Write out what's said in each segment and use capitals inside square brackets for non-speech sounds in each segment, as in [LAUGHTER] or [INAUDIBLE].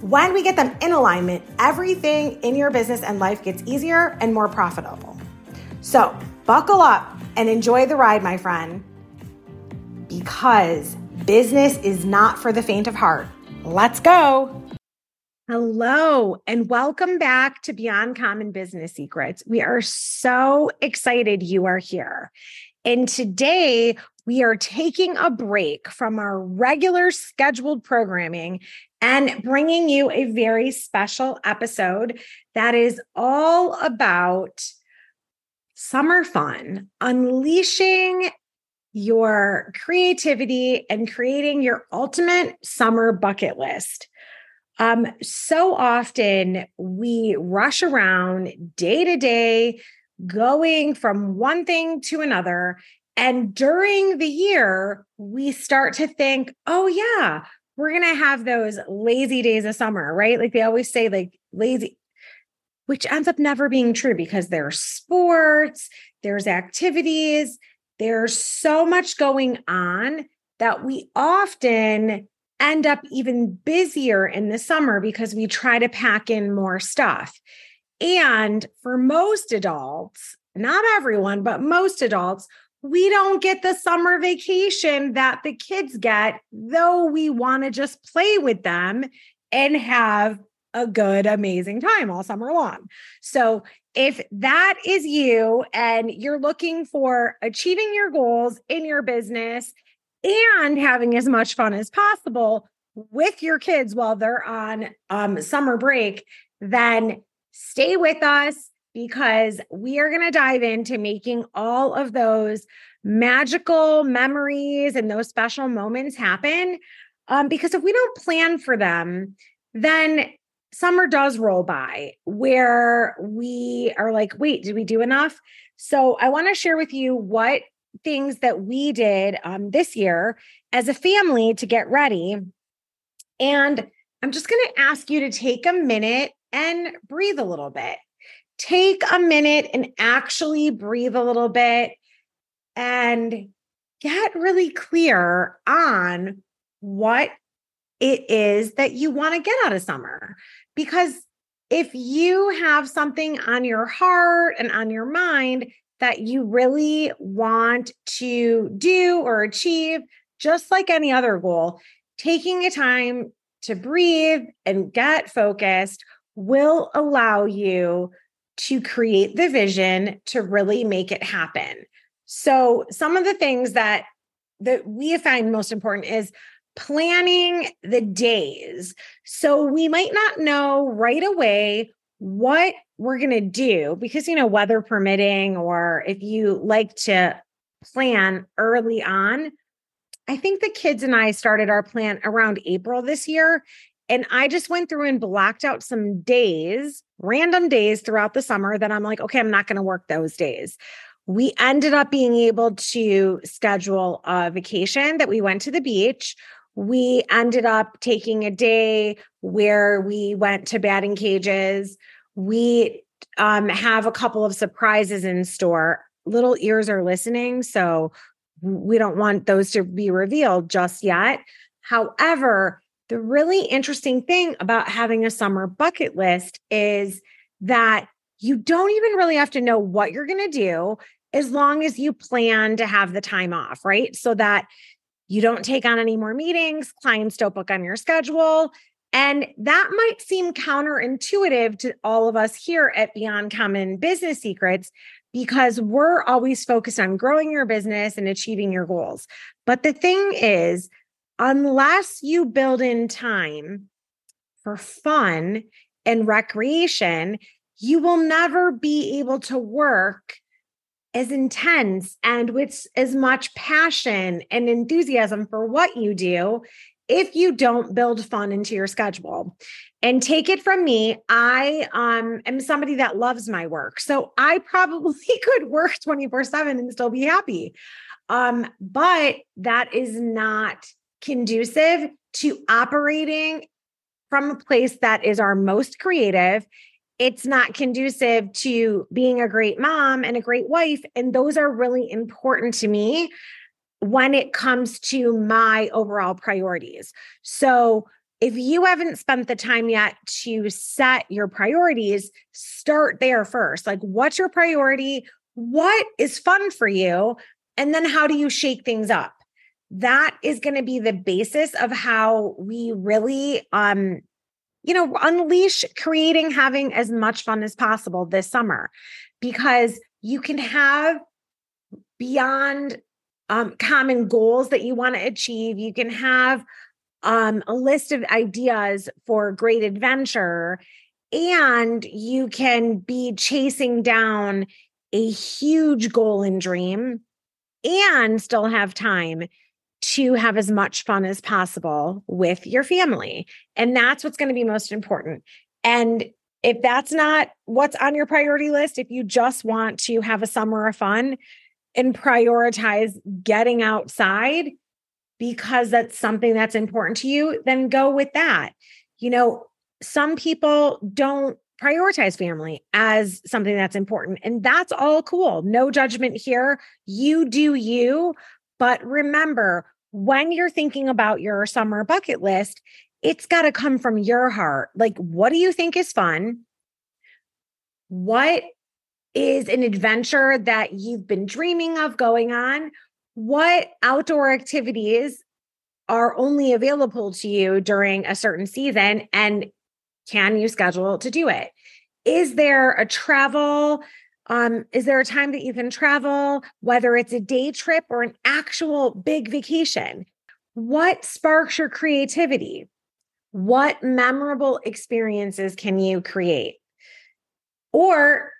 when we get them in alignment, everything in your business and life gets easier and more profitable. So, buckle up and enjoy the ride, my friend, because business is not for the faint of heart. Let's go. Hello, and welcome back to Beyond Common Business Secrets. We are so excited you are here. And today we are taking a break from our regular scheduled programming and bringing you a very special episode that is all about summer fun, unleashing your creativity and creating your ultimate summer bucket list. Um, so often we rush around day to day, going from one thing to another. And during the year, we start to think, oh, yeah, we're going to have those lazy days of summer, right? Like they always say, like lazy, which ends up never being true because there's sports, there's activities, there's so much going on that we often end up even busier in the summer because we try to pack in more stuff. And for most adults, not everyone, but most adults, we don't get the summer vacation that the kids get, though we want to just play with them and have a good, amazing time all summer long. So, if that is you and you're looking for achieving your goals in your business and having as much fun as possible with your kids while they're on um, summer break, then stay with us because we are going to dive into making all of those magical memories and those special moments happen. Um, because if we don't plan for them, then summer does roll by where we are like, wait, did we do enough? So I want to share with you what things that we did um, this year as a family to get ready. And I'm just going to ask you to take a minute and breathe a little bit take a minute and actually breathe a little bit and get really clear on what it is that you want to get out of summer. Because if you have something on your heart and on your mind that you really want to do or achieve, just like any other goal, taking a time to breathe and get focused will allow you to create the vision to really make it happen. So, some of the things that that we find most important is planning the days. So, we might not know right away what we're going to do because you know weather permitting or if you like to plan early on. I think the kids and I started our plan around April this year and I just went through and blocked out some days, random days throughout the summer that I'm like, okay, I'm not going to work those days. We ended up being able to schedule a vacation that we went to the beach. We ended up taking a day where we went to batting cages. We um, have a couple of surprises in store. Little ears are listening. So we don't want those to be revealed just yet. However, the really interesting thing about having a summer bucket list is that you don't even really have to know what you're going to do as long as you plan to have the time off, right? So that you don't take on any more meetings, clients don't book on your schedule. And that might seem counterintuitive to all of us here at Beyond Common Business Secrets because we're always focused on growing your business and achieving your goals. But the thing is, unless you build in time for fun and recreation, you will never be able to work as intense and with as much passion and enthusiasm for what you do if you don't build fun into your schedule. And take it from me, I um am somebody that loves my work. So I probably [LAUGHS] could work 24/7 and still be happy. Um but that is not conducive to operating from a place that is our most creative. It's not conducive to being a great mom and a great wife. And those are really important to me when it comes to my overall priorities. So, if you haven't spent the time yet to set your priorities, start there first. Like, what's your priority? What is fun for you? And then, how do you shake things up? That is going to be the basis of how we really um you know unleash creating having as much fun as possible this summer. Because you can have beyond um, common goals that you want to achieve. You can have um, a list of ideas for great adventure. And you can be chasing down a huge goal and dream and still have time to have as much fun as possible with your family. And that's what's going to be most important. And if that's not what's on your priority list, if you just want to have a summer of fun and prioritize getting outside because that's something that's important to you, then go with that. You know, some people don't prioritize family as something that's important, and that's all cool. No judgment here. You do you. But remember, when you're thinking about your summer bucket list, it's got to come from your heart. Like, what do you think is fun? What is an adventure that you've been dreaming of going on? What outdoor activities are only available to you during a certain season? And can you schedule to do it? Is there a travel um, is there a time that you can travel, whether it's a day trip or an actual big vacation? What sparks your creativity? What memorable experiences can you create? Or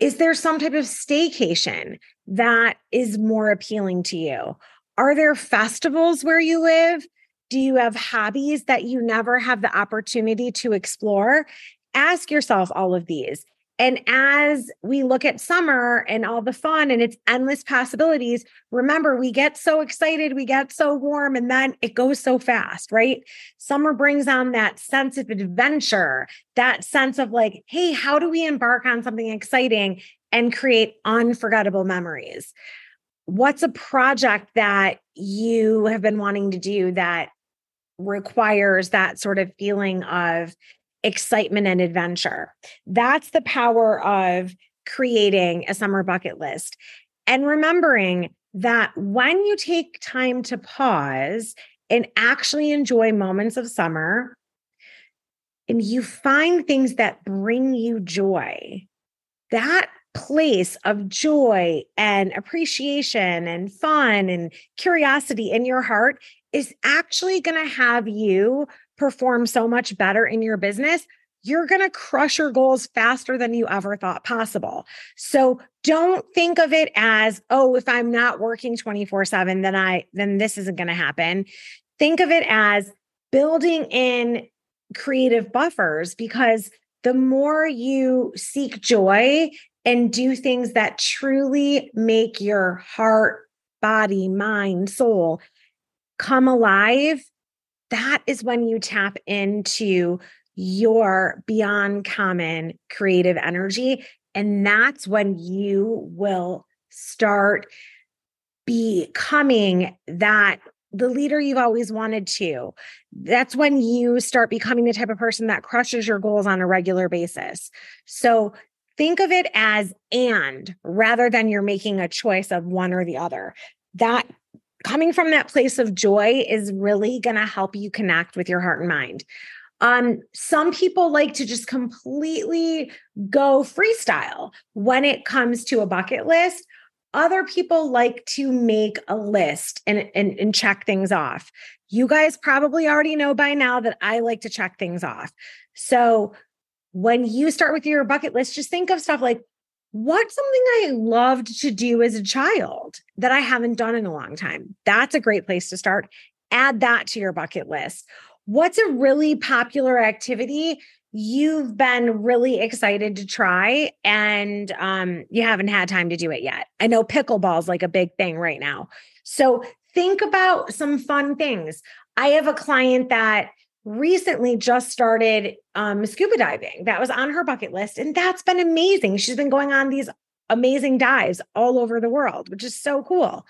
is there some type of staycation that is more appealing to you? Are there festivals where you live? Do you have hobbies that you never have the opportunity to explore? Ask yourself all of these. And as we look at summer and all the fun and its endless possibilities, remember, we get so excited, we get so warm, and then it goes so fast, right? Summer brings on that sense of adventure, that sense of like, hey, how do we embark on something exciting and create unforgettable memories? What's a project that you have been wanting to do that requires that sort of feeling of excitement and adventure. That's the power of creating a summer bucket list and remembering that when you take time to pause and actually enjoy moments of summer, and you find things that bring you joy, that place of joy and appreciation and fun and curiosity in your heart is actually going to have you perform so much better in your business, you're going to crush your goals faster than you ever thought possible. So don't think of it as, oh, if I'm not working 24/7 then I then this isn't going to happen. Think of it as building in creative buffers because the more you seek joy and do things that truly make your heart, body, mind, soul come alive, that is when you tap into your beyond common creative energy. And that's when you will start becoming that the leader you've always wanted to. That's when you start becoming the type of person that crushes your goals on a regular basis. So think of it as and rather than you're making a choice of one or the other. That coming from that place of joy is really going to help you connect with your heart and mind. Um, some people like to just completely go freestyle when it comes to a bucket list. Other people like to make a list and, and, and check things off. You guys probably already know by now that I like to check things off. So when you start with your bucket list, just think of stuff like, what's something I loved to do as a child that I haven't done in a long time? That's a great place to start. Add that to your bucket list. What's a really popular activity you've been really excited to try and um, you haven't had time to do it yet? I know pickleball is like a big thing right now. So think about some fun things. I have a client that recently just started um, scuba diving. That was on her bucket list. And that's been amazing. She's been going on these amazing dives all over the world, which is so cool.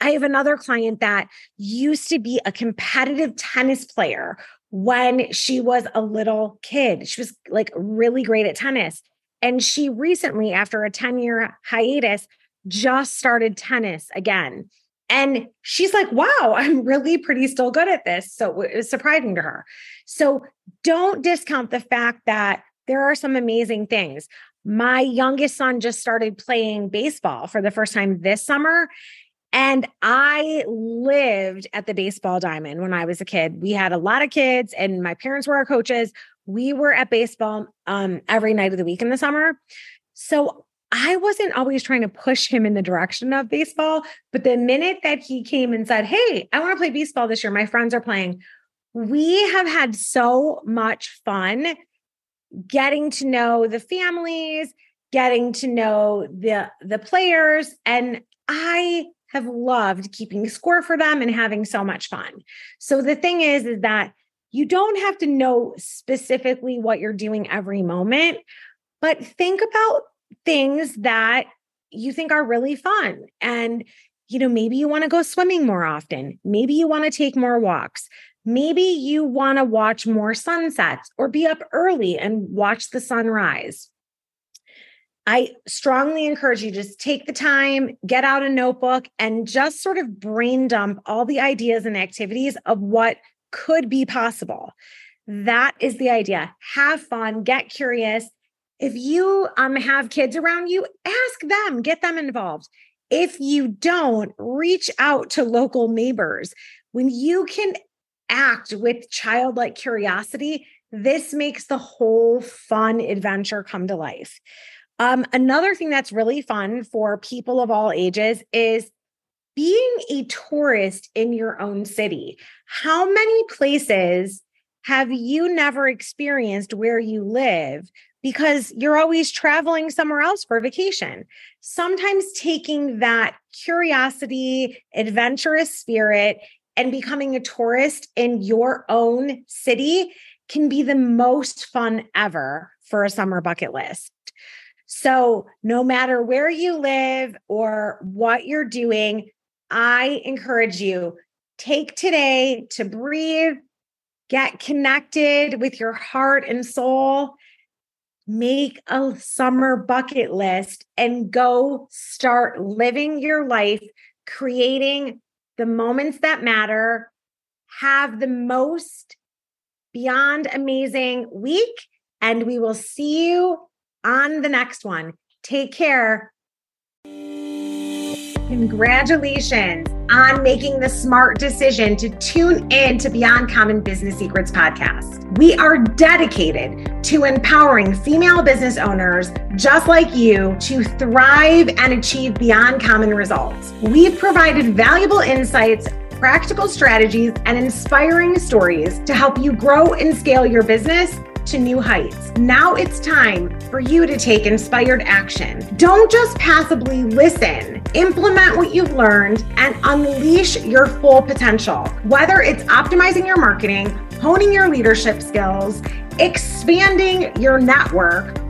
I have another client that used to be a competitive tennis player when she was a little kid. She was like really great at tennis. And she recently, after a 10 year hiatus, just started tennis again. And she's like, wow, I'm really pretty still good at this. So it was surprising to her. So don't discount the fact that there are some amazing things. My youngest son just started playing baseball for the first time this summer. And I lived at the baseball diamond when I was a kid. We had a lot of kids, and my parents were our coaches. We were at baseball um, every night of the week in the summer. So I wasn't always trying to push him in the direction of baseball, but the minute that he came and said, Hey, I want to play baseball this year, my friends are playing, we have had so much fun getting to know the families, getting to know the the players and I have loved keeping score for them and having so much fun. So the thing is is that you don't have to know specifically what you're doing every moment, but think about things that you think are really fun. And, you know, maybe you want to go swimming more often. Maybe you want to take more walks. Maybe you want to watch more sunsets or be up early and watch the sunrise. I strongly encourage you just take the time, get out a notebook, and just sort of brain dump all the ideas and activities of what could be possible. That is the idea. Have fun, get curious, if you um, have kids around you, ask them, get them involved. If you don't, reach out to local neighbors. When you can act with childlike curiosity, this makes the whole fun adventure come to life. Um, another thing that's really fun for people of all ages is being a tourist in your own city. How many places have you never experienced where you live because you're always traveling somewhere else for vacation. Sometimes taking that curiosity, adventurous spirit, and becoming a tourist in your own city can be the most fun ever for a summer bucket list. So, no matter where you live or what you're doing, I encourage you take today to breathe, get connected with your heart and soul, make a summer bucket list and go start living your life, creating the moments that matter, have the most beyond amazing week, and we will see you on the next one. Take care. Congratulations on making the smart decision to tune in to Beyond Common Business Secrets podcast. We are dedicated to empowering female business owners just like you to thrive and achieve beyond common results. We've provided valuable insights practical strategies, and inspiring stories to help you grow and scale your business to new heights. Now it's time for you to take inspired action. Don't just passively listen, implement what you've learned and unleash your full potential. Whether it's optimizing your marketing, honing your leadership skills, expanding your network,